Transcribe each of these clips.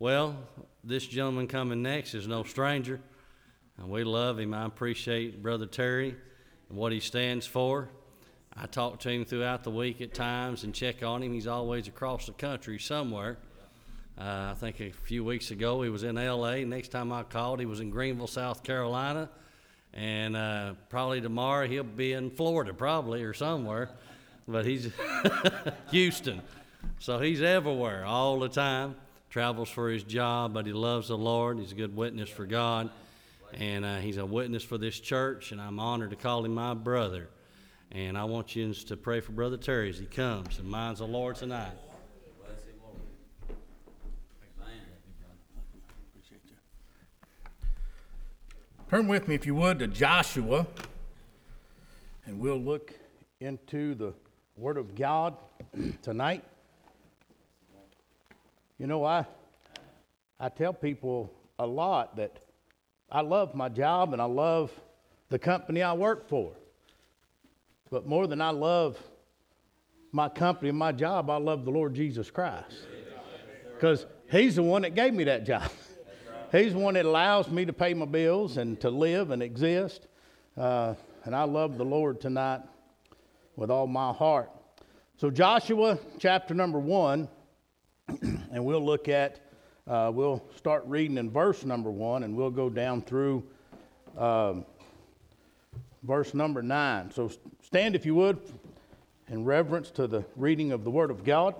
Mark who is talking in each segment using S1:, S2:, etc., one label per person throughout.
S1: Well, this gentleman coming next is no stranger, and we love him. I appreciate Brother Terry and what he stands for. I talk to him throughout the week at times and check on him. He's always across the country somewhere. Uh, I think a few weeks ago he was in L.A. Next time I called, he was in Greenville, South Carolina. And uh, probably tomorrow he'll be in Florida, probably, or somewhere. But he's Houston. So he's everywhere all the time. Travels for his job, but he loves the Lord. He's a good witness for God. And uh, he's a witness for this church, and I'm honored to call him my brother. And I want you to pray for Brother Terry as he comes and minds the Lord tonight.
S2: Turn with me, if you would, to Joshua, and we'll look into the Word of God tonight. You know, I, I tell people a lot that I love my job and I love the company I work for. But more than I love my company and my job, I love the Lord Jesus Christ. Because He's the one that gave me that job. He's the one that allows me to pay my bills and to live and exist. Uh, and I love the Lord tonight with all my heart. So, Joshua chapter number one, and we'll look at, uh, we'll start reading in verse number one, and we'll go down through um, verse number nine. So, stand if you would in reverence to the reading of the Word of God.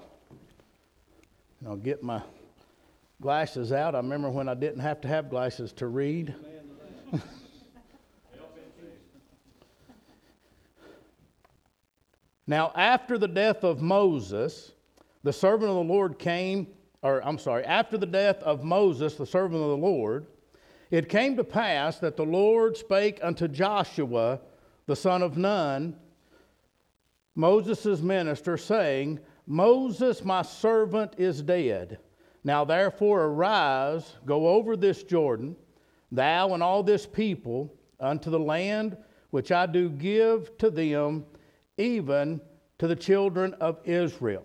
S2: And I'll get my glasses out. I remember when I didn't have to have glasses to read. now, after the death of Moses, the servant of the Lord came, or I'm sorry, after the death of Moses, the servant of the Lord, it came to pass that the Lord spake unto Joshua, the son of Nun, Moses' minister, saying, Moses, my servant, is dead. Now therefore arise, go over this Jordan, thou and all this people, unto the land which I do give to them, even to the children of Israel.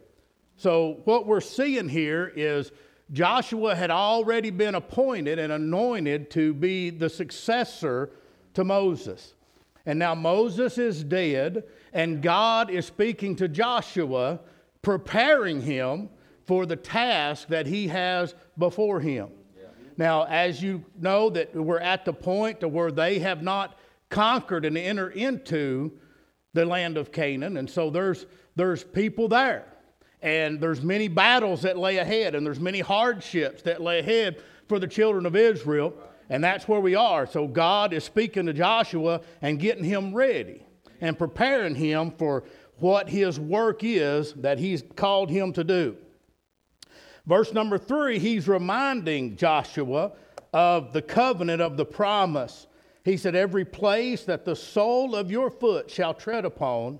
S2: So, what we're seeing here is Joshua had already been appointed and anointed to be the successor to Moses. And now Moses is dead, and God is speaking to Joshua, preparing him for the task that he has before him. Now, as you know, that we're at the point to where they have not conquered and entered into the land of Canaan, and so there's there's people there, and there's many battles that lay ahead, and there's many hardships that lay ahead for the children of Israel, and that's where we are. So God is speaking to Joshua and getting him ready and preparing him for what his work is that he's called him to do. Verse number three, he's reminding Joshua of the covenant of the promise. He said, Every place that the sole of your foot shall tread upon,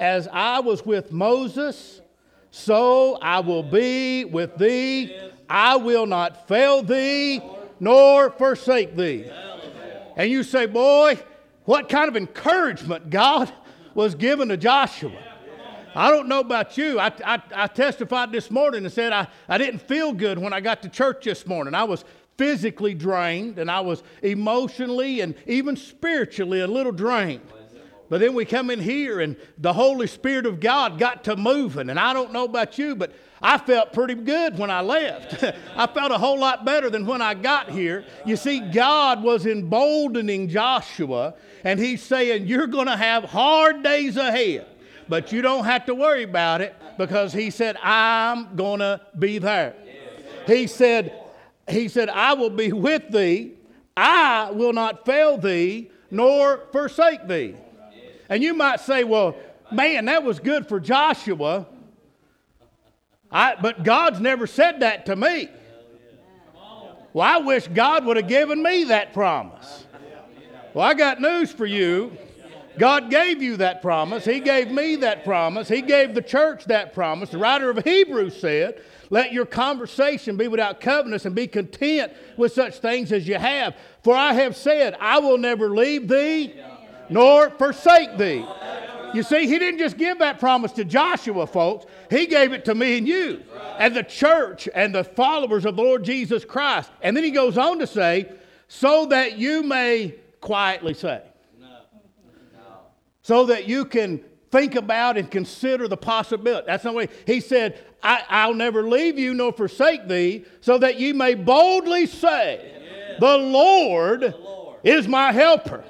S2: As I was with Moses, so I will be with thee. I will not fail thee nor forsake thee. And you say, Boy, what kind of encouragement God was given to Joshua. I don't know about you. I, I, I, testified this morning and said I, I didn't feel good when I got to church this morning. I was physically drained and I was emotionally and even spiritually a little drained. But then we come in here and the Holy Spirit of God got to moving. And I don't know about you, but I felt pretty good when I left. I felt a whole lot better than when I got here. You see, God was emboldening Joshua, and He's saying, You're going to have hard days ahead. But you don't have to worry about it because he said, I'm going to be there. He said, he said, I will be with thee. I will not fail thee nor forsake thee. And you might say, well, man, that was good for Joshua. I, but God's never said that to me. Well, I wish God would have given me that promise. Well, I got news for you. God gave you that promise. He gave me that promise. He gave the church that promise. The writer of Hebrews said, Let your conversation be without covetousness and be content with such things as you have. For I have said, I will never leave thee nor forsake thee. You see, he didn't just give that promise to Joshua, folks. He gave it to me and you, and the church and the followers of the Lord Jesus Christ. And then he goes on to say, so that you may quietly say. So that you can think about and consider the possibility. That's the way he said, I, will never leave you nor forsake thee, so that you may boldly say, the, Lord the Lord is my helper.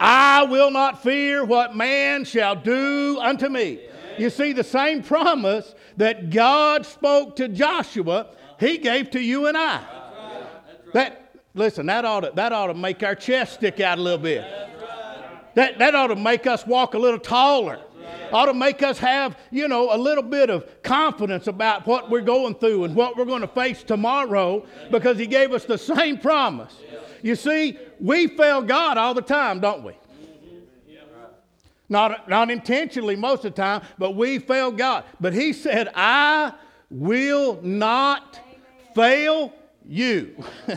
S2: I will not fear what man shall do unto me. You see, the same promise that God spoke to Joshua, he gave to you and I. That, listen, that ought, to, that ought to make our chest stick out a little bit. That, that ought to make us walk a little taller. Ought to make us have, you know, a little bit of confidence about what we're going through and what we're going to face tomorrow because He gave us the same promise. You see, we fail God all the time, don't we? Not, not intentionally most of the time, but we fail God. But He said, I will not fail you.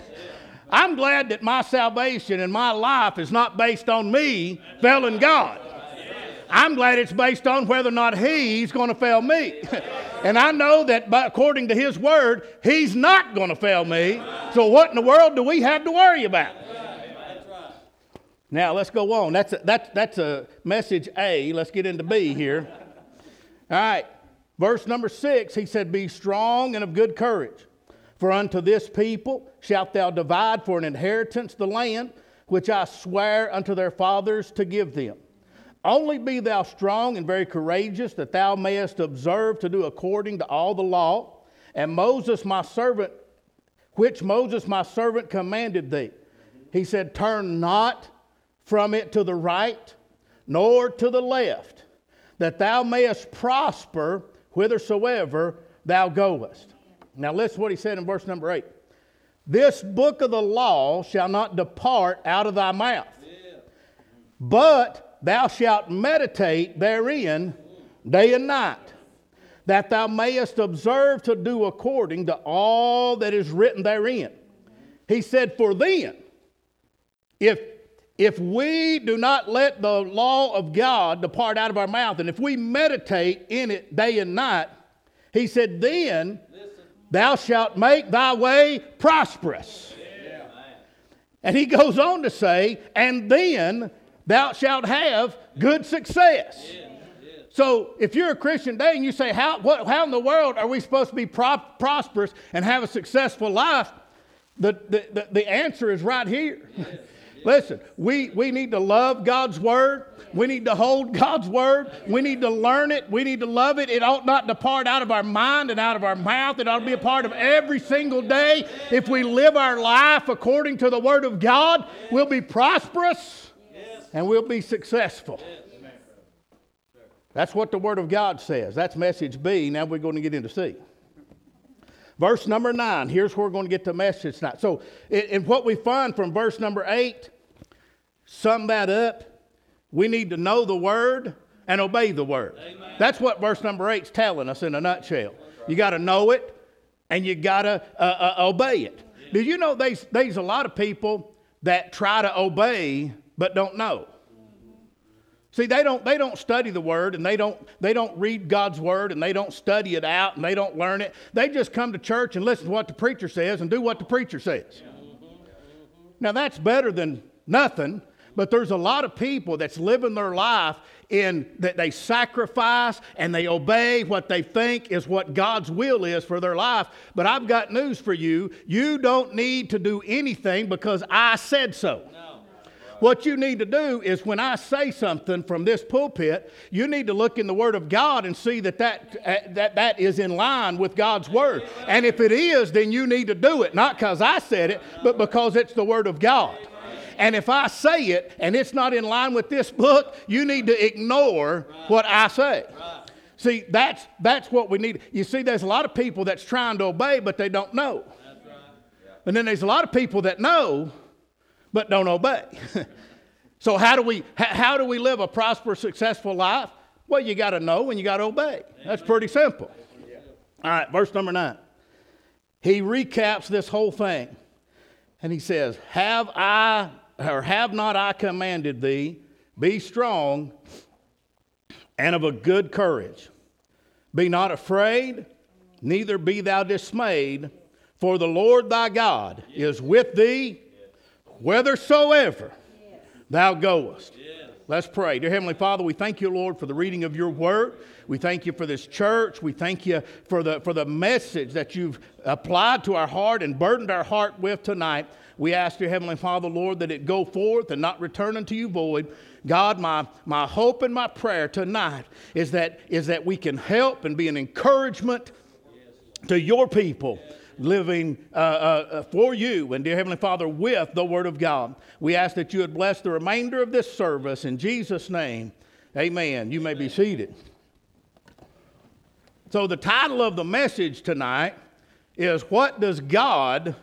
S2: I'm glad that my salvation and my life is not based on me failing God. I'm glad it's based on whether or not He's going to fail me. and I know that by, according to His Word, He's not going to fail me. So, what in the world do we have to worry about? Now, let's go on. That's a, that's, that's a message A. Let's get into B here. All right. Verse number six, he said, Be strong and of good courage. For unto this people shalt thou divide for an inheritance the land which I swear unto their fathers to give them. Only be thou strong and very courageous, that thou mayest observe to do according to all the law. And Moses, my servant, which Moses, my servant, commanded thee. He said, Turn not from it to the right, nor to the left, that thou mayest prosper whithersoever thou goest. Now, listen to what he said in verse number 8. This book of the law shall not depart out of thy mouth, but thou shalt meditate therein day and night, that thou mayest observe to do according to all that is written therein. He said, For then, if if we do not let the law of God depart out of our mouth, and if we meditate in it day and night, he said, then thou shalt make thy way prosperous. And he goes on to say, and then thou shalt have good success. So if you're a Christian today and you say, how, what, how in the world are we supposed to be pro- prosperous and have a successful life? The, the, the, the answer is right here. Listen, we, we need to love God's Word. We need to hold God's Word. We need to learn it. We need to love it. It ought not depart out of our mind and out of our mouth. It ought to be a part of every single day. If we live our life according to the Word of God, we'll be prosperous and we'll be successful. That's what the Word of God says. That's message B. Now we're going to get into C. Verse number nine, here's where we're going to get the message tonight. So, in what we find from verse number eight sum that up, we need to know the word and obey the word. Amen. That's what verse number eight is telling us in a nutshell. Right. You got to know it and you got to uh, uh, obey it. Yeah. Do you know there's, there's a lot of people that try to obey but don't know? See, they don't, they don't study the word and they don't, they don't read God's word and they don't study it out and they don't learn it. They just come to church and listen to what the preacher says and do what the preacher says. Now, that's better than nothing, but there's a lot of people that's living their life in that they sacrifice and they obey what they think is what God's will is for their life. But I've got news for you. You don't need to do anything because I said so. What you need to do is when I say something from this pulpit, you need to look in the Word of God and see that that, that, that is in line with God's Word. And if it is, then you need to do it, not because I said it, but because it's the Word of God. And if I say it and it's not in line with this book, you need to ignore what I say. See, that's, that's what we need. You see, there's a lot of people that's trying to obey, but they don't know. And then there's a lot of people that know but don't obey. so how do we how do we live a prosperous, successful life? Well, you got to know and you got to obey. That's pretty simple. All right, verse number nine. He recaps this whole thing, and he says, "Have I or have not I commanded thee? Be strong and of a good courage. Be not afraid, neither be thou dismayed." For the Lord thy God is with thee whithersoever thou goest. Let's pray. Dear Heavenly Father, we thank you, Lord, for the reading of your word. We thank you for this church. We thank you for the, for the message that you've applied to our heart and burdened our heart with tonight. We ask, dear Heavenly Father, Lord, that it go forth and not return unto you void. God, my, my hope and my prayer tonight is that, is that we can help and be an encouragement to your people living uh, uh, for you and, dear Heavenly Father, with the Word of God. We ask that you would bless the remainder of this service in Jesus' name. Amen. You may be seated. So, the title of the message tonight is What Does God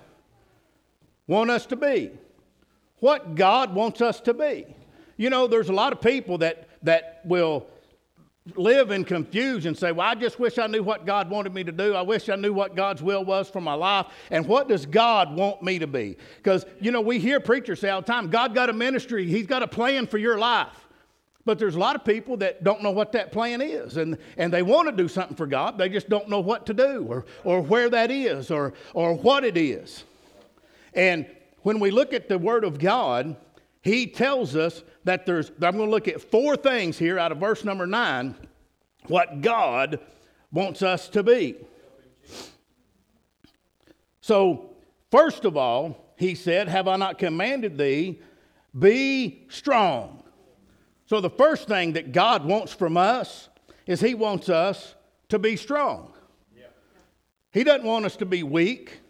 S2: Want Us to Be? What God wants us to be. You know, there's a lot of people that, that will live in confusion, say, Well, I just wish I knew what God wanted me to do. I wish I knew what God's will was for my life. And what does God want me to be? Because, you know, we hear preachers say all the time, God got a ministry, He's got a plan for your life. But there's a lot of people that don't know what that plan is, and, and they want to do something for God, they just don't know what to do or, or where that is or, or what it is. And when we look at the Word of God, He tells us that there's, I'm going to look at four things here out of verse number nine, what God wants us to be. So, first of all, he said, Have I not commanded thee, be strong? So, the first thing that God wants from us is He wants us to be strong. He doesn't want us to be weak,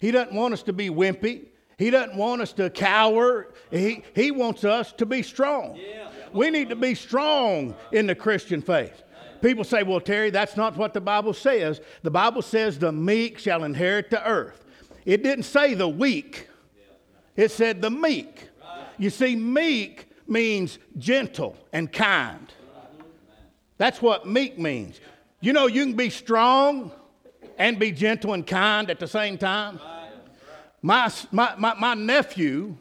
S2: He doesn't want us to be wimpy. He doesn't want us to cower. He, he wants us to be strong. Yeah. We need to be strong in the Christian faith. People say, well, Terry, that's not what the Bible says. The Bible says the meek shall inherit the earth. It didn't say the weak, it said the meek. You see, meek means gentle and kind. That's what meek means. You know, you can be strong and be gentle and kind at the same time. My, my, my, my nephew,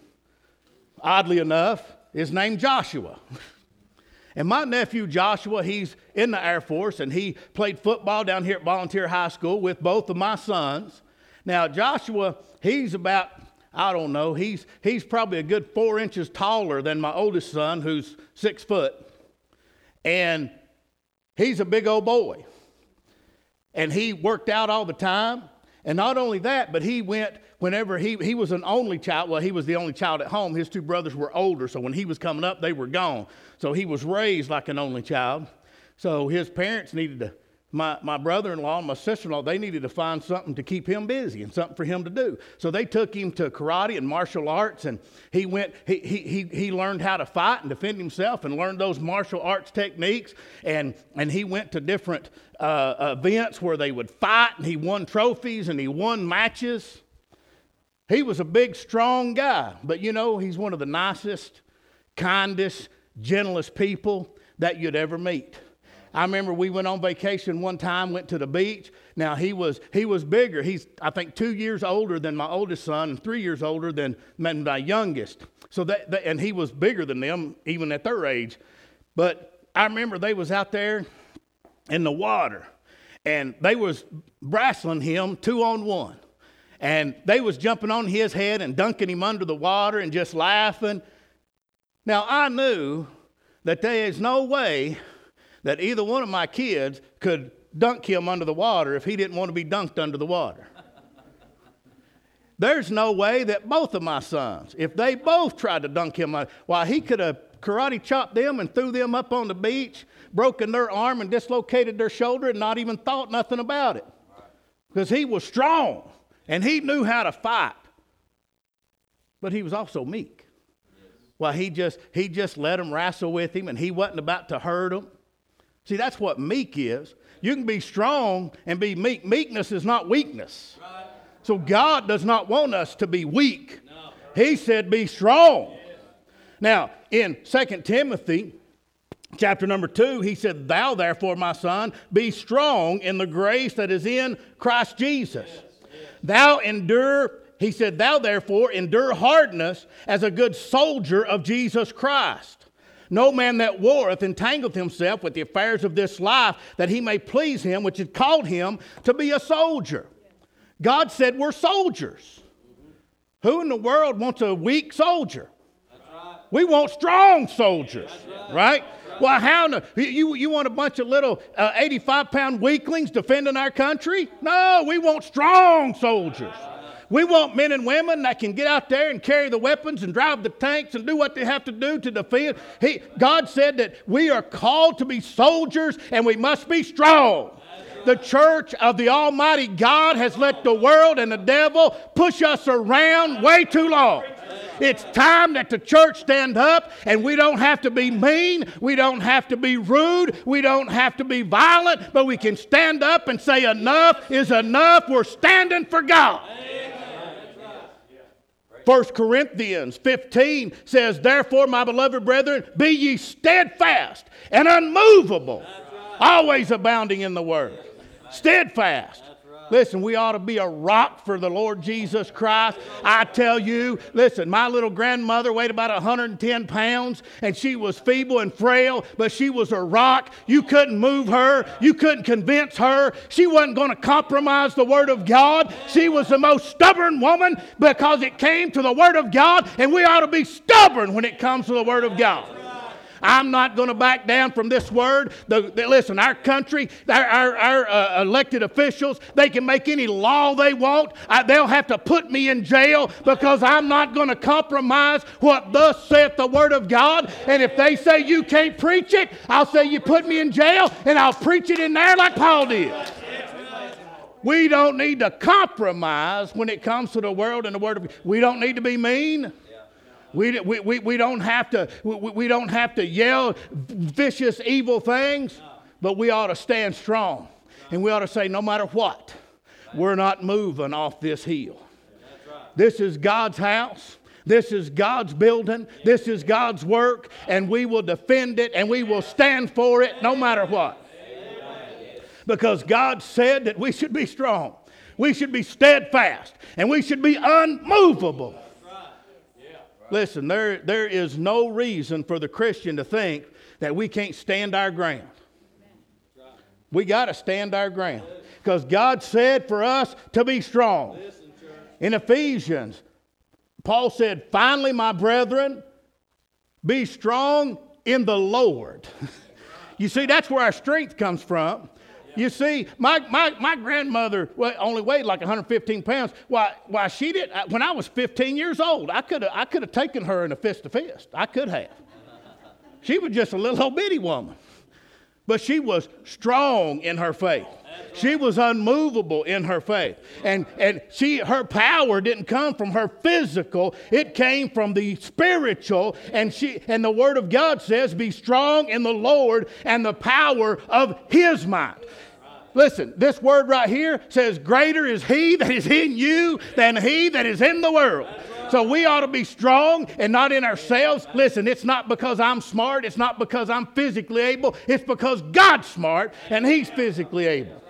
S2: oddly enough, is named Joshua. And my nephew Joshua, he's in the Air Force and he played football down here at Volunteer High School with both of my sons. Now, Joshua, he's about, I don't know, he's, he's probably a good four inches taller than my oldest son, who's six foot. And he's a big old boy. And he worked out all the time. And not only that, but he went whenever he, he was an only child, well, he was the only child at home. His two brothers were older, so when he was coming up, they were gone. So he was raised like an only child. So his parents needed to, my, my brother in law and my sister in law, they needed to find something to keep him busy and something for him to do. So they took him to karate and martial arts, and he went, he, he, he, he learned how to fight and defend himself and learned those martial arts techniques. And, and he went to different uh, events where they would fight, and he won trophies and he won matches. He was a big, strong guy, but you know, he's one of the nicest, kindest, gentlest people that you'd ever meet. I remember we went on vacation one time, went to the beach. Now he was he was bigger. He's I think two years older than my oldest son and three years older than my youngest. So that, that and he was bigger than them even at their age. But I remember they was out there in the water, and they was wrestling him two on one and they was jumping on his head and dunking him under the water and just laughing. Now I knew that there is no way that either one of my kids could dunk him under the water if he didn't want to be dunked under the water. There's no way that both of my sons, if they both tried to dunk him, why he could have karate chopped them and threw them up on the beach, broken their arm and dislocated their shoulder, and not even thought nothing about it. Because he was strong. And he knew how to fight. But he was also meek. Well, he just he just let them wrestle with him and he wasn't about to hurt them. See, that's what meek is. You can be strong and be meek. Meekness is not weakness. So God does not want us to be weak. He said, be strong. Now, in 2 Timothy chapter number 2, he said, Thou therefore, my son, be strong in the grace that is in Christ Jesus. Thou endure, he said, Thou therefore endure hardness as a good soldier of Jesus Christ. No man that warreth entangleth himself with the affairs of this life, that he may please him which had called him to be a soldier. God said we're soldiers. Who in the world wants a weak soldier? We want strong soldiers, right? Well, how you, you want a bunch of little 85 uh, pound weaklings defending our country? No, we want strong soldiers. We want men and women that can get out there and carry the weapons and drive the tanks and do what they have to do to defend. He, God said that we are called to be soldiers and we must be strong. The church of the Almighty God has let the world and the devil push us around way too long. It's time that the church stand up and we don't have to be mean, we don't have to be rude, we don't have to be violent, but we can stand up and say, Enough is enough. We're standing for God. 1 Corinthians 15 says, Therefore, my beloved brethren, be ye steadfast and unmovable, always abounding in the word. Steadfast. Listen, we ought to be a rock for the Lord Jesus Christ. I tell you, listen, my little grandmother weighed about 110 pounds and she was feeble and frail, but she was a rock. You couldn't move her, you couldn't convince her. She wasn't going to compromise the Word of God. She was the most stubborn woman because it came to the Word of God, and we ought to be stubborn when it comes to the Word of God. I'm not going to back down from this word. The, the, listen, our country, our, our, our uh, elected officials, they can make any law they want. I, they'll have to put me in jail because I'm not going to compromise what thus saith the word of God. And if they say you can't preach it, I'll say you put me in jail and I'll preach it in there like Paul did. We don't need to compromise when it comes to the world and the word of We don't need to be mean. We, we, we, we, don't have to, we, we don't have to yell vicious, evil things, but we ought to stand strong. And we ought to say, no matter what, we're not moving off this hill. This is God's house. This is God's building. This is God's work. And we will defend it and we will stand for it no matter what. Because God said that we should be strong, we should be steadfast, and we should be unmovable. Listen, there, there is no reason for the Christian to think that we can't stand our ground. We got to stand our ground because God said for us to be strong. In Ephesians, Paul said, Finally, my brethren, be strong in the Lord. you see, that's where our strength comes from. You see, my, my, my grandmother only weighed like 115 pounds. Why, why she did, when I was 15 years old, I could have I could have taken her in a fist to fist. I could have. She was just a little old bitty woman. But she was strong in her faith. She was unmovable in her faith. And, and she, her power didn't come from her physical, it came from the spiritual. And, she, and the Word of God says, Be strong in the Lord and the power of His might. Listen, this word right here says, Greater is he that is in you than he that is in the world. So we ought to be strong and not in ourselves. Listen, it's not because I'm smart, it's not because I'm physically able, it's because God's smart and he's physically able.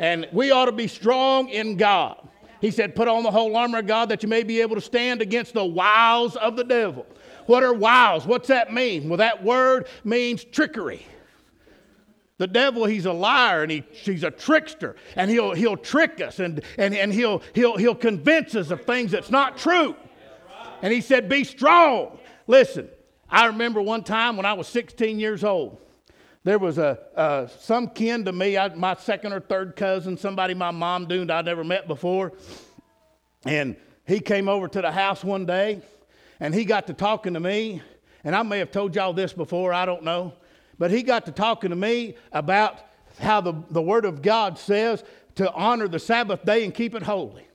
S2: And we ought to be strong in God. He said, Put on the whole armor of God that you may be able to stand against the wiles of the devil. What are wiles? What's that mean? Well, that word means trickery. The devil, he's a liar and he, he's a trickster and he'll, he'll trick us and, and, and he'll, he'll, he'll convince us of things that's not true. And he said, Be strong. Listen, I remember one time when I was 16 years old, there was a, some kin to me, I, my second or third cousin, somebody my mom knew I'd never met before. And he came over to the house one day and he got to talking to me. And I may have told y'all this before, I don't know. But he got to talking to me about how the, the Word of God says to honor the Sabbath day and keep it holy.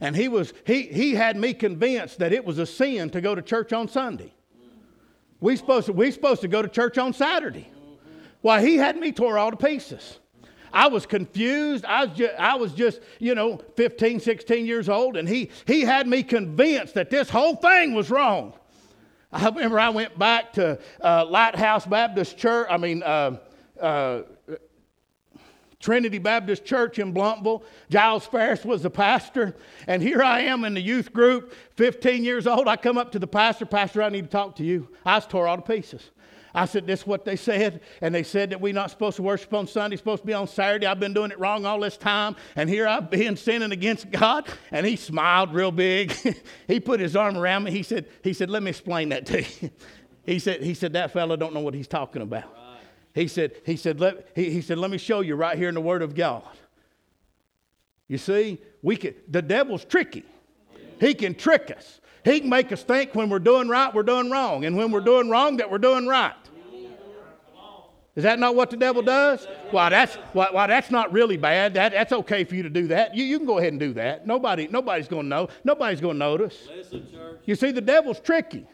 S2: And he, was, he, he had me convinced that it was a sin to go to church on Sunday. We supposed to, we supposed to go to church on Saturday. Why, he had me tore all to pieces. I was confused. I was, just, I was just, you know, 15, 16 years old, and he, he had me convinced that this whole thing was wrong. I remember I went back to uh, Lighthouse Baptist Church, I mean, uh, uh, Trinity Baptist Church in Blountville. Giles Ferris was the pastor. And here I am in the youth group, 15 years old. I come up to the pastor, Pastor, I need to talk to you. I was tore all to pieces. I said, This is what they said. And they said that we're not supposed to worship on Sunday, supposed to be on Saturday. I've been doing it wrong all this time. And here I've been sinning against God. And he smiled real big. he put his arm around me. He said, he said, Let me explain that to you. he said, he said, That fellow don't know what he's talking about. Right. He said, he said, let, he, he said, Let me show you right here in the Word of God. You see, we can, the devil's tricky. He can trick us. He can make us think when we're doing right, we're doing wrong, and when we're doing wrong, that we're doing right. Is that not what the devil does? Well, that's, well, well, that's not really bad. That, that's okay for you to do that. You, you can go ahead and do that. Nobody, nobody's going to know. Nobody's going to notice. Listen, you see, the devil's tricky.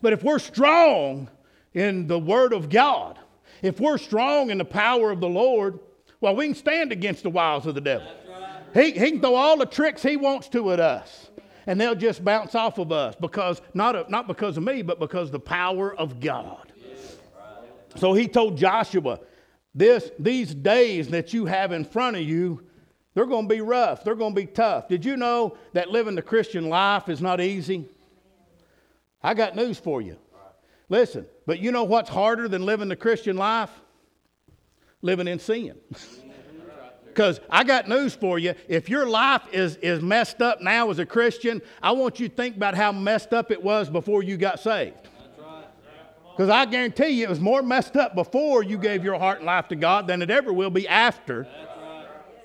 S2: But if we're strong in the Word of God, if we're strong in the power of the Lord, well, we can stand against the wiles of the devil. He, he can throw all the tricks he wants to at us, and they'll just bounce off of us because not, not because of me, but because of the power of God. So he told Joshua, this, these days that you have in front of you, they're going to be rough. They're going to be tough. Did you know that living the Christian life is not easy? I got news for you. Listen, but you know what's harder than living the Christian life? Living in sin. Because I got news for you. If your life is, is messed up now as a Christian, I want you to think about how messed up it was before you got saved. Because I guarantee you it was more messed up before you gave your heart and life to God than it ever will be after.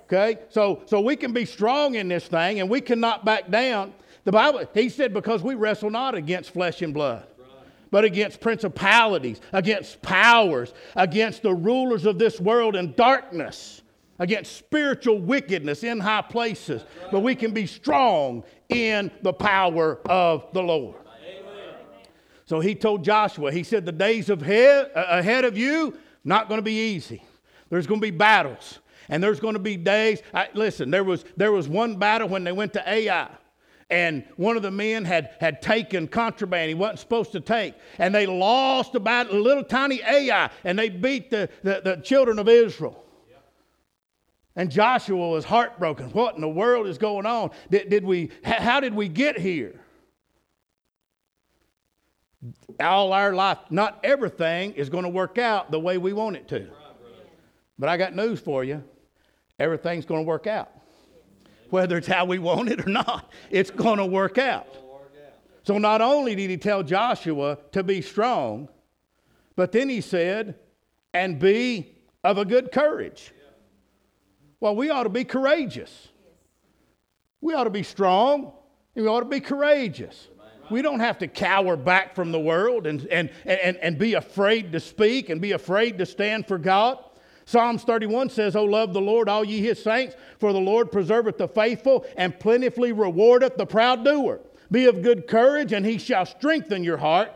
S2: Okay? So, so we can be strong in this thing and we cannot back down. The Bible, he said, because we wrestle not against flesh and blood, but against principalities, against powers, against the rulers of this world in darkness, against spiritual wickedness in high places. But we can be strong in the power of the Lord. So he told Joshua, he said, The days of uh, ahead of you, not going to be easy. There's going to be battles. And there's going to be days. I, listen, there was, there was one battle when they went to Ai. And one of the men had, had taken contraband he wasn't supposed to take. And they lost about a little tiny Ai. And they beat the, the, the children of Israel. And Joshua was heartbroken. What in the world is going on? Did, did we, how did we get here? All our life, not everything is going to work out the way we want it to. But I got news for you everything's going to work out. Whether it's how we want it or not, it's going to work out. So not only did he tell Joshua to be strong, but then he said, and be of a good courage. Well, we ought to be courageous. We ought to be strong, and we ought to be courageous. We don't have to cower back from the world and, and, and, and be afraid to speak and be afraid to stand for God. Psalms 31 says, O love the Lord, all ye his saints, for the Lord preserveth the faithful and plentifully rewardeth the proud doer. Be of good courage, and he shall strengthen your heart,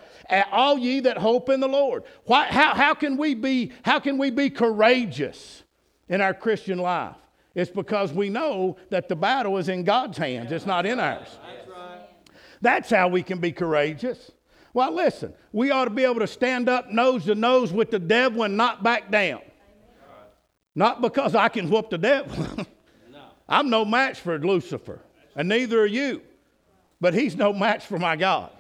S2: all ye that hope in the Lord. Why, how, how, can we be, how can we be courageous in our Christian life? It's because we know that the battle is in God's hands, it's not in ours. That's how we can be courageous. Well, listen, we ought to be able to stand up nose to nose with the devil and not back down. Not because I can whoop the devil. I'm no match for Lucifer, and neither are you. But he's no match for my God.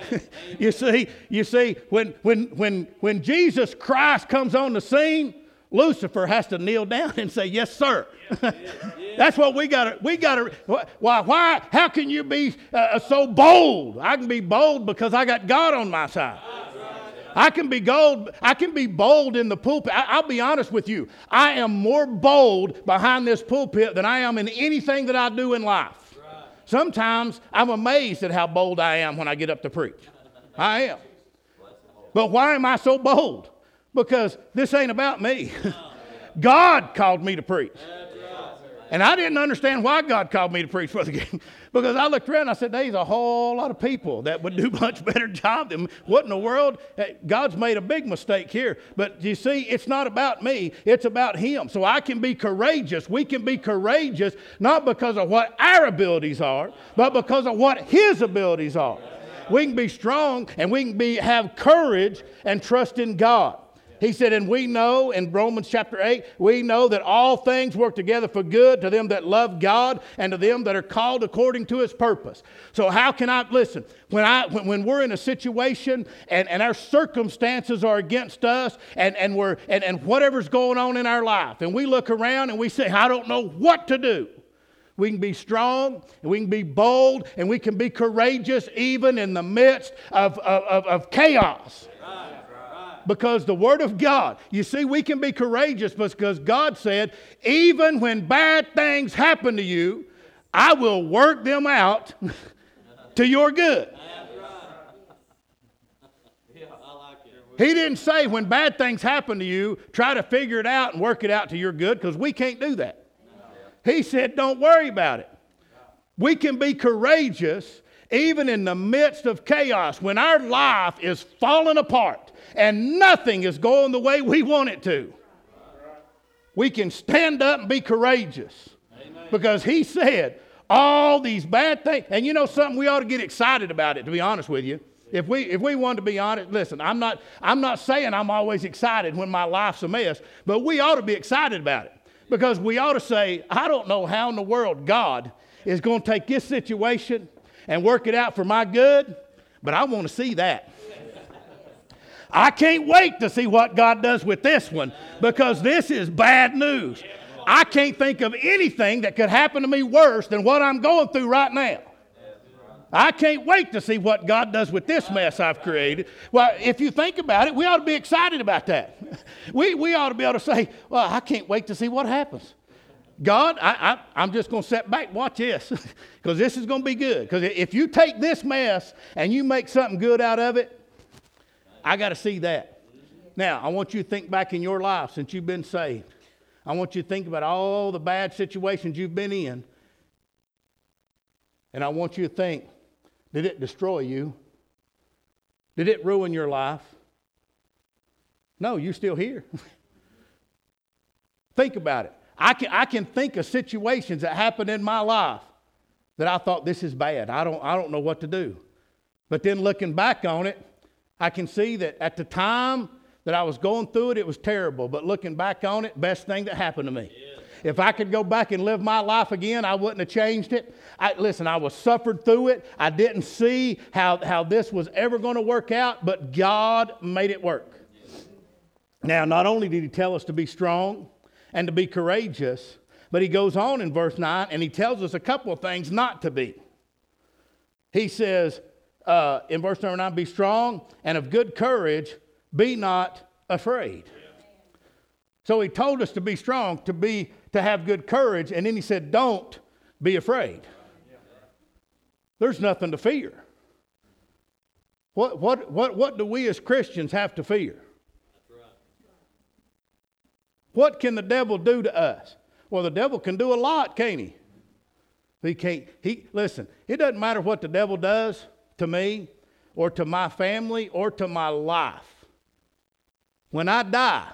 S2: you see, you see, when when when when Jesus Christ comes on the scene, Lucifer has to kneel down and say, Yes, sir. Yeah, yeah, That's what we got to, we got to, why, why, how can you be uh, so bold? I can be bold because I got God on my side. I can be bold. I can be bold in the pulpit. I, will be honest with you. I am more bold behind this pulpit than I am in anything that I do in life. Sometimes I'm amazed at how bold I am when I get up to preach. I am. But why am I so bold? Because this ain't about me. God called me to preach. And I didn't understand why God called me to preach because I looked around and I said, there's a whole lot of people that would do much better job than what in the world? God's made a big mistake here. But you see, it's not about me, it's about Him. So I can be courageous. We can be courageous not because of what our abilities are, but because of what His abilities are. We can be strong and we can be, have courage and trust in God. He said, and we know in Romans chapter 8, we know that all things work together for good to them that love God and to them that are called according to his purpose. So, how can I listen? When, I, when, when we're in a situation and, and our circumstances are against us and, and, we're, and, and whatever's going on in our life, and we look around and we say, I don't know what to do. We can be strong, and we can be bold, and we can be courageous even in the midst of, of, of chaos because the Word of God, you see, we can be courageous because God said, even when bad things happen to you, I will work them out to your good. He didn't say when bad things happen to you, try to figure it out and work it out to your good because we can't do that. He said, don't worry about it. We can be courageous even in the midst of chaos when our life is falling apart and nothing is going the way we want it to. We can stand up and be courageous because he said all these bad things. And you know something, we ought to get excited about it, to be honest with you. If we if we want to be honest, listen, I'm not I'm not saying I'm always excited when my life's a mess, but we ought to be excited about it. Because we ought to say, I don't know how in the world God is going to take this situation and work it out for my good, but I want to see that. I can't wait to see what God does with this one because this is bad news. I can't think of anything that could happen to me worse than what I'm going through right now. I can't wait to see what God does with this mess I've created. Well, if you think about it, we ought to be excited about that. We, we ought to be able to say, Well, I can't wait to see what happens. God, I, am just going to sit back, watch this, because this is going to be good. Because if you take this mess and you make something good out of it, I got to see that. Now, I want you to think back in your life since you've been saved. I want you to think about all the bad situations you've been in. And I want you to think did it destroy you? Did it ruin your life? No, you're still here. think about it. I can, I can think of situations that happened in my life that I thought this is bad. I don't, I don't know what to do. But then looking back on it, I can see that at the time that I was going through it, it was terrible. But looking back on it, best thing that happened to me. Yeah. If I could go back and live my life again, I wouldn't have changed it. I, listen, I was suffered through it. I didn't see how, how this was ever going to work out, but God made it work. Now, not only did He tell us to be strong and to be courageous, but He goes on in verse 9 and He tells us a couple of things not to be. He says, uh, in verse number 9, be strong and of good courage, be not afraid. So he told us to be strong, to be to have good courage, and then he said, Don't be afraid. There's nothing to fear. What, what, what, what do we as Christians have to fear? What can the devil do to us? Well, the devil can do a lot, can't he? He can't. He listen. It doesn't matter what the devil does to me or to my family or to my life. When I die,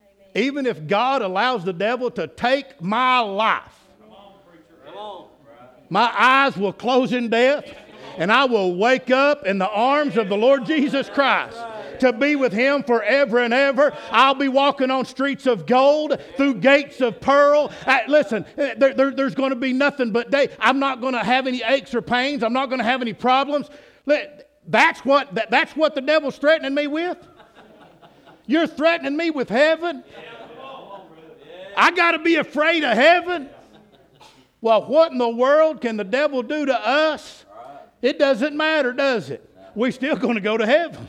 S2: Amen. even if God allows the devil to take my life, my eyes will close in death and I will wake up in the arms of the Lord Jesus Christ to be with him forever and ever. I'll be walking on streets of gold through gates of pearl. Listen, uh, there, there, there's going to be nothing but day. I'm not going to have any aches or pains. I'm not going to have any problems. That's what, that, that's what the devil's threatening me with. You're threatening me with heaven. I got to be afraid of heaven. Well, what in the world can the devil do to us? It doesn't matter, does it? We're still going to go to heaven.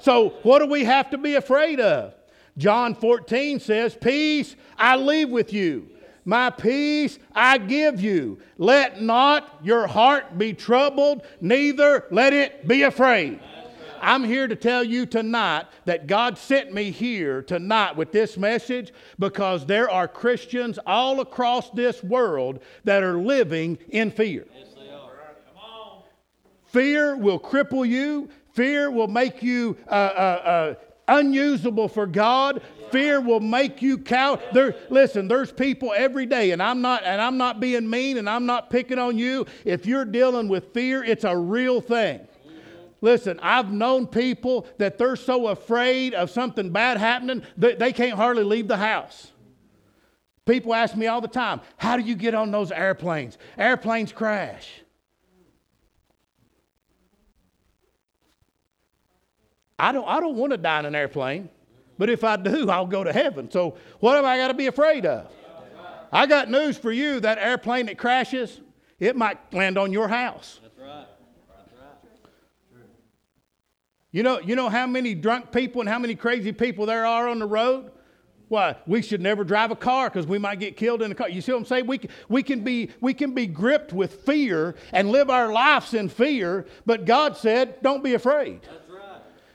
S2: So, what do we have to be afraid of? John 14 says, Peace I leave with you. My peace I give you. Let not your heart be troubled, neither let it be afraid. I'm here to tell you tonight that God sent me here tonight with this message because there are Christians all across this world that are living in fear. Fear will cripple you. Fear will make you uh, uh, uh, unusable for God. Fear will make you cow. There, listen, there's people every day, and I'm not, and I'm not being mean, and I'm not picking on you. If you're dealing with fear, it's a real thing. Listen, I've known people that they're so afraid of something bad happening that they can't hardly leave the house. People ask me all the time, How do you get on those airplanes? Airplanes crash. I don't, I don't want to die in an airplane, but if I do, I'll go to heaven. So what have I got to be afraid of? I got news for you that airplane that crashes, it might land on your house.
S1: That's right. That's right.
S2: You know, you know how many drunk people and how many crazy people there are on the road? Why, we should never drive a car because we might get killed in a car. You see what I'm saying? We, we, can be, we can be gripped with fear and live our lives in fear, but God said, don't be afraid.
S1: That's.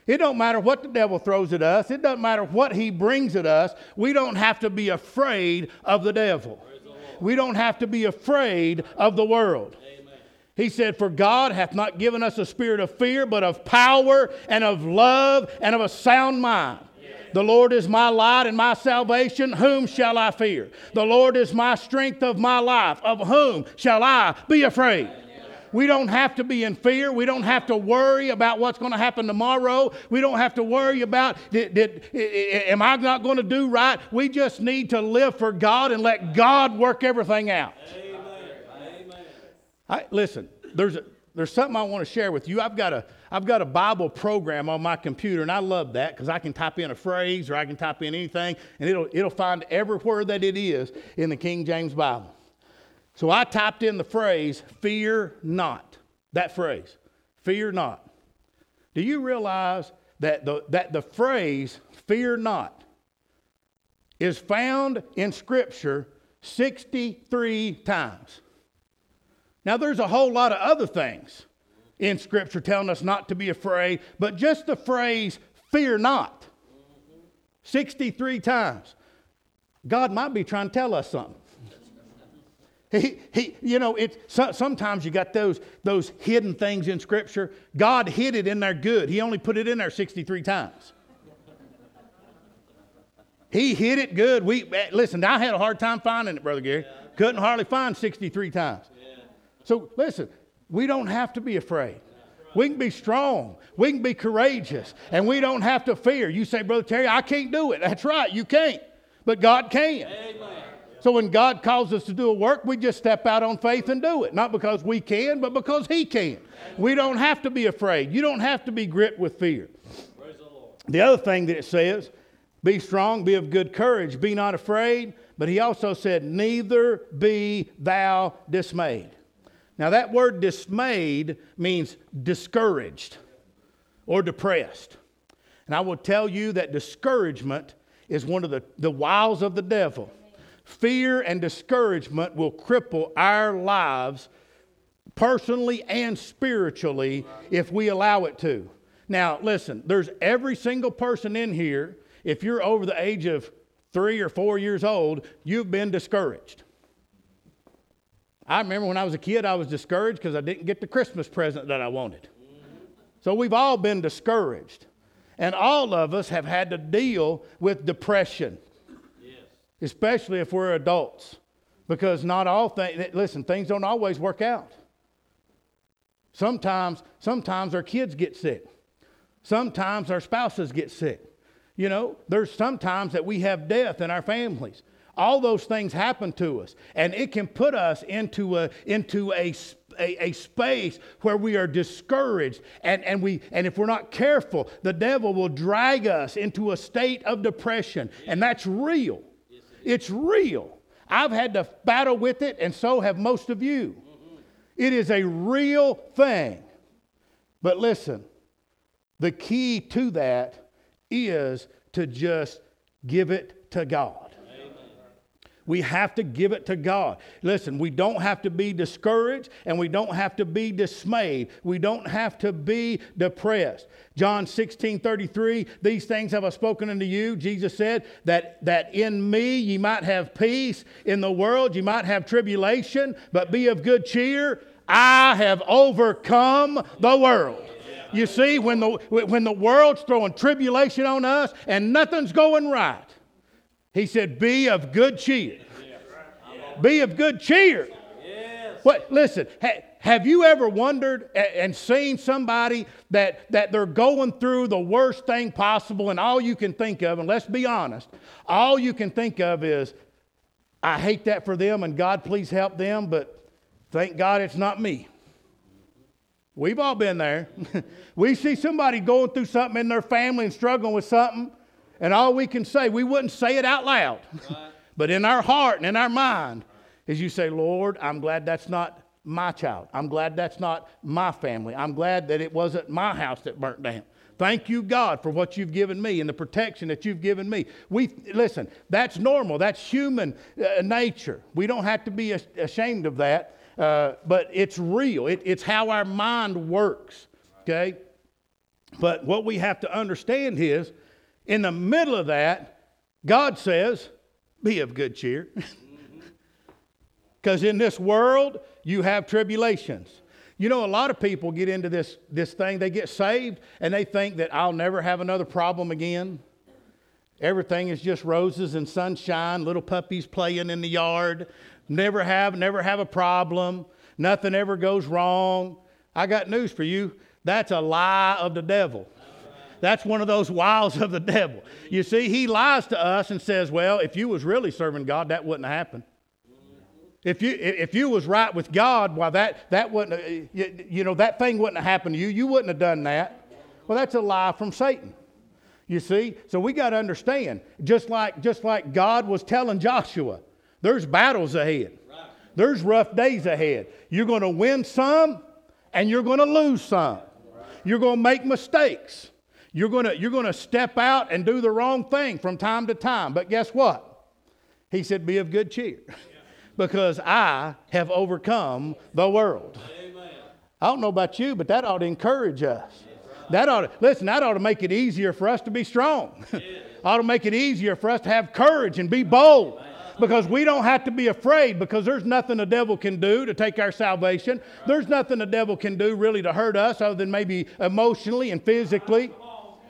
S2: It don't matter what the devil throws at us. It doesn't matter what he brings at us. We don't have to be afraid of the devil. We don't have to be afraid of the world.
S1: Amen.
S2: He said, For God hath not given us a spirit of fear, but of power and of love and of a sound mind. The Lord is my light and my salvation. Whom shall I fear? The Lord is my strength of my life. Of whom shall I be afraid? We don't have to be in fear. We don't have to worry about what's going to happen tomorrow. We don't have to worry about, did, did, am I not going to do right? We just need to live for God and let God work everything out.
S1: Amen.
S2: I, listen, there's, a, there's something I want to share with you. I've got, a, I've got a Bible program on my computer, and I love that because I can type in a phrase or I can type in anything, and it'll, it'll find everywhere that it is in the King James Bible. So I typed in the phrase, fear not. That phrase, fear not. Do you realize that the, that the phrase, fear not, is found in Scripture 63 times? Now, there's a whole lot of other things in Scripture telling us not to be afraid, but just the phrase, fear not, 63 times. God might be trying to tell us something. He, he, you know, it, so, sometimes you got those, those hidden things in Scripture. God hid it in there good. He only put it in there 63 times. He hid it good. We eh, listen. I had a hard time finding it, brother Gary. Couldn't hardly find 63 times. So listen, we don't have to be afraid. We can be strong. We can be courageous, and we don't have to fear. You say, brother Terry, I can't do it. That's right, you can't, but God can.
S1: Amen.
S2: So when God calls us to do a work, we just step out on faith and do it. Not because we can, but because He can. We don't have to be afraid. You don't have to be gripped with fear.
S1: The.
S2: The other thing that it says, be strong, be of good courage, be not afraid. But he also said, neither be thou dismayed. Now, that word dismayed means discouraged or depressed. And I will tell you that discouragement is one of the, the wiles of the devil. Fear and discouragement will cripple our lives personally and spiritually if we allow it to. Now, listen, there's every single person in here, if you're over the age of three or four years old, you've been discouraged. I remember when I was a kid, I was discouraged because I didn't get the Christmas present that I wanted. So we've all been discouraged. And all of us have had to deal with depression especially if we're adults, because not all things, listen, things don't always work out. Sometimes, sometimes our kids get sick. Sometimes our spouses get sick. You know, there's sometimes that we have death in our families. All those things happen to us, and it can put us into a, into a, a, a, space where we are discouraged. And, and, we, and if we're not careful, the devil will drag us into a state of depression, and that's real. It's real. I've had to battle with it, and so have most of you. It is a real thing. But listen, the key to that is to just give it to God. We have to give it to God. Listen, we don't have to be discouraged and we don't have to be dismayed. We don't have to be depressed. John 16 33, these things have I spoken unto you. Jesus said that, that in me ye might have peace. In the world ye might have tribulation, but be of good cheer. I have overcome the world. You see, when the, when the world's throwing tribulation on us and nothing's going right, he said, Be of good cheer. Be of good cheer. What, listen, ha, have you ever wondered and seen somebody that, that they're going through the worst thing possible, and all you can think of, and let's be honest, all you can think of is, I hate that for them, and God, please help them, but thank God it's not me. We've all been there. we see somebody going through something in their family and struggling with something, and all we can say, we wouldn't say it out loud, right. but in our heart and in our mind, is you say, Lord, I'm glad that's not my child. I'm glad that's not my family. I'm glad that it wasn't my house that burnt down. Thank you, God, for what you've given me and the protection that you've given me. We listen. That's normal. That's human uh, nature. We don't have to be ashamed of that. Uh, but it's real. It, it's how our mind works. Okay. But what we have to understand is in the middle of that, God says, be of good cheer. Because in this world, you have tribulations. You know, a lot of people get into this, this thing, they get saved, and they think that I'll never have another problem again. Everything is just roses and sunshine, little puppies playing in the yard. Never have, never have a problem. Nothing ever goes wrong. I got news for you. That's a lie of the devil. That's one of those wiles of the devil. You see, he lies to us and says, well, if you was really serving God, that wouldn't happen. If you, if you was right with God, why that, that wouldn't, uh, you, you know, that thing wouldn't have happened to you. You wouldn't have done that. Well, that's a lie from Satan. You see? So we got to understand, just like, just like God was telling Joshua, there's battles ahead. There's rough days ahead. You're going to win some and you're going to lose some. You're going to make mistakes. You're going to, you're going to step out and do the wrong thing from time to time. But guess what? He said, Be of good cheer because I have overcome the world. Amen. I don't know about you, but that ought to encourage us. That ought to, listen, that ought to make it easier for us to be strong. ought to make it easier for us to have courage and be bold because we don't have to be afraid because there's nothing the devil can do to take our salvation. There's nothing the devil can do really to hurt us other than maybe emotionally and physically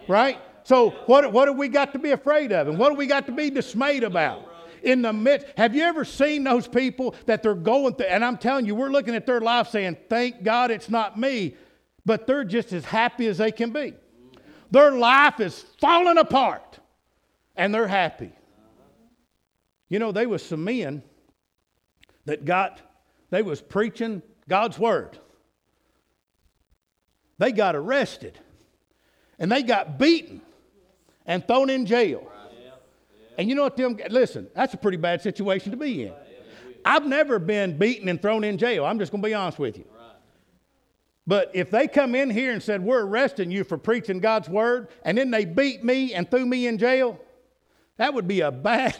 S2: right? So what, what have we got to be afraid of? And what have we got to be dismayed about? In the midst, have you ever seen those people that they're going through? And I'm telling you, we're looking at their life saying, thank God it's not me. But they're just as happy as they can be. Their life is falling apart and they're happy. You know, they was some men that got, they was preaching God's word. They got arrested and they got beaten and thrown in jail. And you know what them listen, that's a pretty bad situation to be in. I've never been beaten and thrown in jail. I'm just going to be honest with you. But if they come in here and said, We're arresting you for preaching God's word, and then they beat me and threw me in jail, that would be a bad.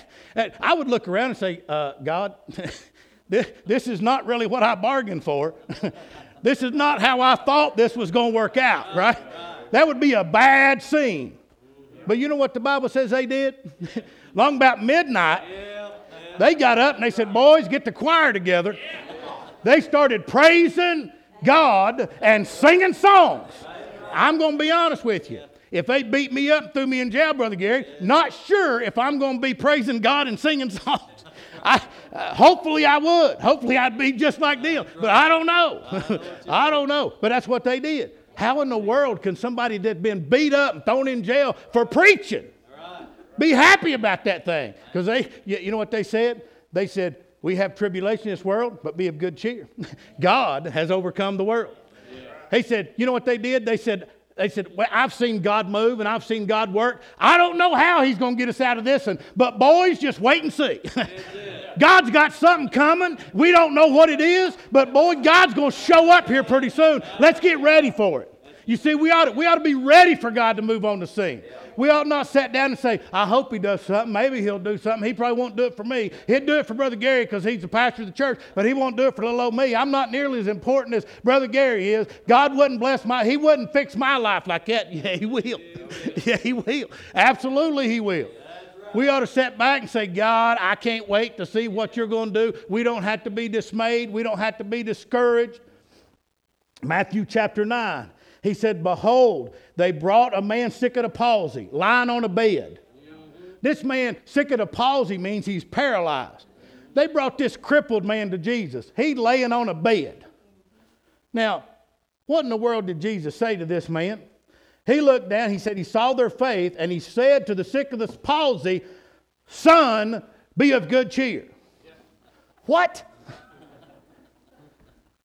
S2: I would look around and say, uh, God, this, this is not really what I bargained for. this is not how I thought this was going to work out, right? That would be a bad scene. But you know what the Bible says they did? Long about midnight, they got up and they said, Boys, get the choir together. They started praising God and singing songs. I'm going to be honest with you. If they beat me up and threw me in jail, Brother Gary, not sure if I'm going to be praising God and singing songs. I, uh, hopefully I would. Hopefully I'd be just like them. But I don't know. I don't know. But that's what they did. How in the world can somebody that's been beat up and thrown in jail for preaching be happy about that thing? Because they, you know what they said? They said, We have tribulation in this world, but be of good cheer. God has overcome the world. He said, You know what they did? They said, they said, Well, I've seen God move and I've seen God work. I don't know how He's going to get us out of this, one, but boys, just wait and see. God's got something coming. We don't know what it is, but boy, God's going to show up here pretty soon. Let's get ready for it. You see, we ought, to, we ought to be ready for God to move on the scene. We ought not sit down and say, I hope he does something. Maybe he'll do something. He probably won't do it for me. He'd do it for Brother Gary because he's the pastor of the church, but he won't do it for little old me. I'm not nearly as important as Brother Gary is. God wouldn't bless my, he wouldn't fix my life like that. Yeah, he will. Yeah, he will. Absolutely, he will. We ought to sit back and say, God, I can't wait to see what you're going to do. We don't have to be dismayed. We don't have to be discouraged. Matthew chapter 9. He said, Behold, they brought a man sick of the palsy, lying on a bed. This man sick of the palsy means he's paralyzed. They brought this crippled man to Jesus. He's laying on a bed. Now, what in the world did Jesus say to this man? He looked down, he said, He saw their faith, and he said to the sick of the palsy, Son, be of good cheer. What?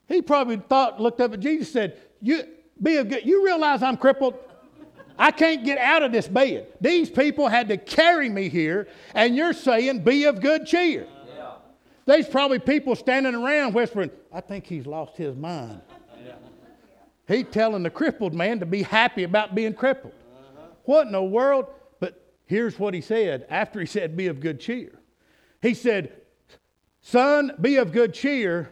S2: He probably thought, looked up at Jesus, said, You be a good, you realize I'm crippled? I can't get out of this bed. These people had to carry me here, and you're saying, be of good cheer. Yeah. There's probably people standing around whispering, I think he's lost his mind. He's telling the crippled man to be happy about being crippled. Uh-huh. What in the world? But here's what he said after he said, be of good cheer. He said, Son, be of good cheer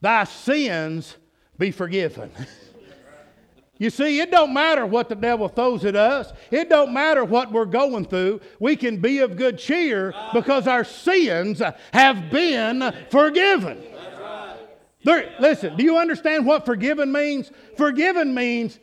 S2: thy sins be forgiven. You see, it don't matter what the devil throws at us. It don't matter what we're going through. We can be of good cheer because our sins have been forgiven. Listen, do you understand what forgiven means? Forgiven means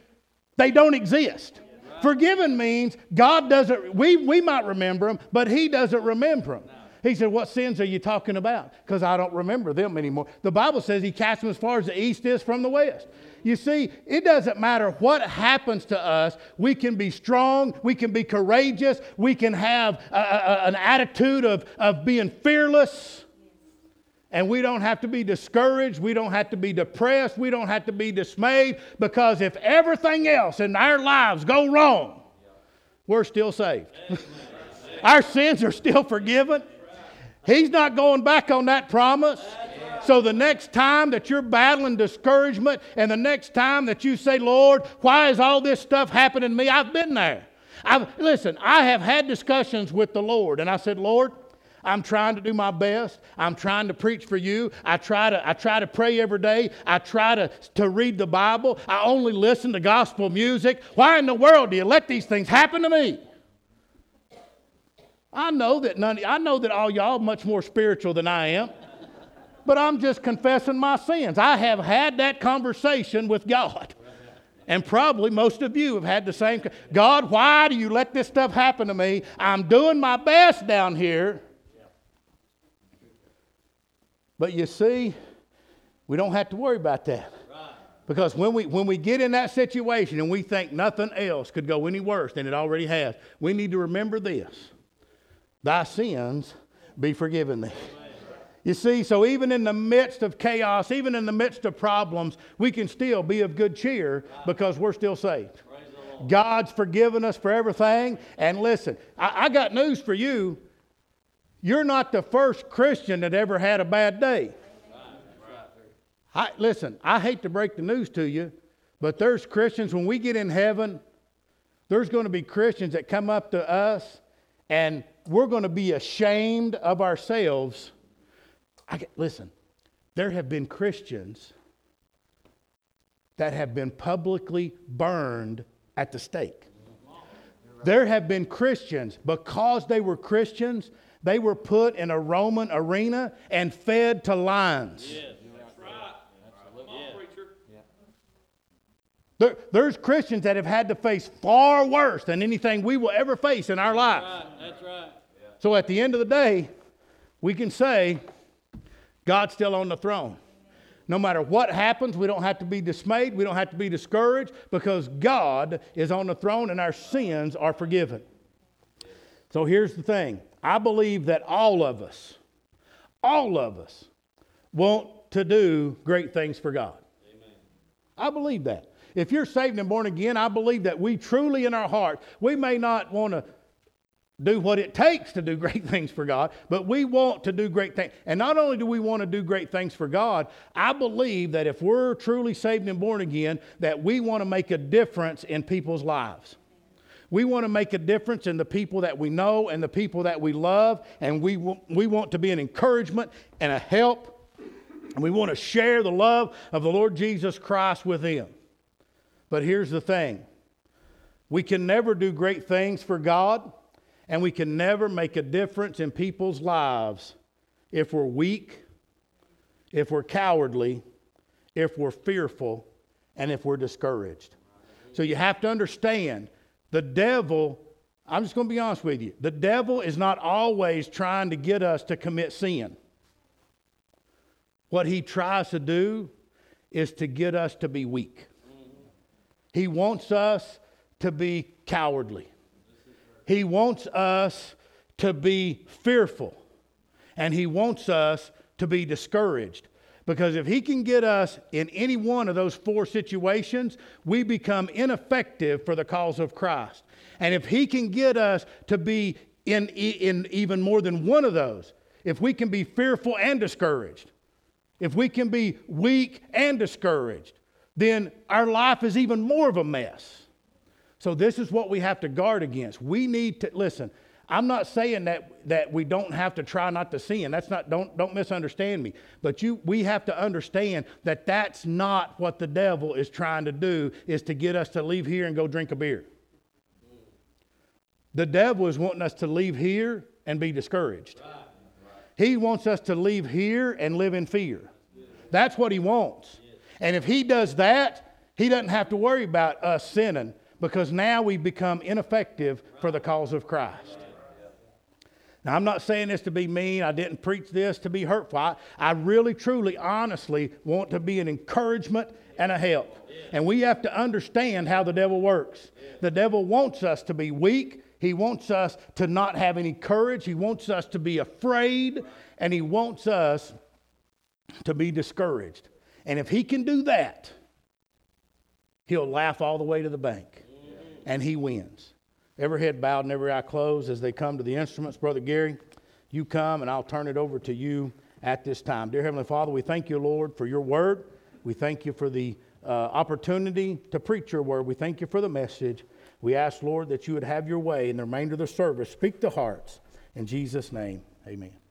S2: they don't exist. Forgiven means God doesn't, we, we might remember them, but He doesn't remember them. He said, What sins are you talking about? Because I don't remember them anymore. The Bible says He cast them as far as the east is from the west. You see, it doesn't matter what happens to us, we can be strong, we can be courageous, we can have a, a, an attitude of, of being fearless. And we don't have to be discouraged. We don't have to be depressed. We don't have to be dismayed because if everything else in our lives go wrong, we're still saved. our sins are still forgiven. He's not going back on that promise. So the next time that you're battling discouragement and the next time that you say, Lord, why is all this stuff happening to me? I've been there. I've, listen, I have had discussions with the Lord, and I said, Lord, I'm trying to do my best. I'm trying to preach for you. I try to, I try to pray every day. I try to, to read the Bible. I only listen to gospel music. Why in the world do you let these things happen to me? I know that none, I know that all y'all much more spiritual than I am. But I'm just confessing my sins. I have had that conversation with God. And probably most of you have had the same. God, why do you let this stuff happen to me? I'm doing my best down here. But you see, we don't have to worry about that. Because when we, when we get in that situation and we think nothing else could go any worse than it already has, we need to remember this Thy sins be forgiven thee. You see, so even in the midst of chaos, even in the midst of problems, we can still be of good cheer because we're still saved. God's forgiven us for everything. And listen, I, I, got news for you. You're not the first Christian that ever had a bad day. I, listen, I hate to break the news to you, but there's Christians, when we get in heaven, there's going to be Christians that come up to us and we're going to be ashamed of ourselves. I, listen, there have been Christians that have been publicly burned at the stake. There have been Christians, because they were Christians, they were put in a Roman arena and fed to lions. Yes. There, there's Christians that have had to face far worse than anything we will ever face in our life.
S1: That's right. That's right.
S2: So at the end of the day, we can say God's still on the throne. No matter what happens, we don't have to be dismayed. We don't have to be discouraged because God is on the throne and our sins are forgiven. So here's the thing I believe that all of us, all of us, want to do great things for God. Amen. I believe that. If you're saved and born again, I believe that we truly in our heart, we may not want to do what it takes to do great things for God, but we want to do great things. And not only do we want to do great things for God, I believe that if we're truly saved and born again, that we want to make a difference in people's lives. We want to make a difference in the people that we know and the people that we love, and we, we want to be an encouragement and a help, and we want to share the love of the Lord Jesus Christ with them. But here's the thing we can never do great things for God and we can never make a difference in people's lives if we're weak, if we're cowardly, if we're fearful, and if we're discouraged. So you have to understand the devil, I'm just going to be honest with you, the devil is not always trying to get us to commit sin. What he tries to do is to get us to be weak. He wants us to be cowardly. He wants us to be fearful and he wants us to be discouraged. Because if he can get us in any one of those four situations, we become ineffective for the cause of Christ. And if he can get us to be in, in even more than one of those, if we can be fearful and discouraged, if we can be weak and discouraged, then our life is even more of a mess. So this is what we have to guard against. We need to listen. I'm not saying that that we don't have to try not to sin. That's not don't don't misunderstand me. But you we have to understand that that's not what the devil is trying to do is to get us to leave here and go drink a beer. The devil is wanting us to leave here and be discouraged. He wants us to leave here and live in fear. That's what he wants. And if he does that, he doesn't have to worry about us sinning because now we become ineffective for the cause of Christ. Now, I'm not saying this to be mean. I didn't preach this to be hurtful. I, I really, truly, honestly want to be an encouragement and a help. And we have to understand how the devil works. The devil wants us to be weak. He wants us to not have any courage. He wants us to be afraid. And he wants us to be discouraged. And if he can do that, he'll laugh all the way to the bank and he wins. Every head bowed and every eye closed as they come to the instruments. Brother Gary, you come and I'll turn it over to you at this time. Dear Heavenly Father, we thank you, Lord, for your word. We thank you for the uh, opportunity to preach your word. We thank you for the message. We ask, Lord, that you would have your way in the remainder of the service. Speak to hearts. In Jesus' name, amen.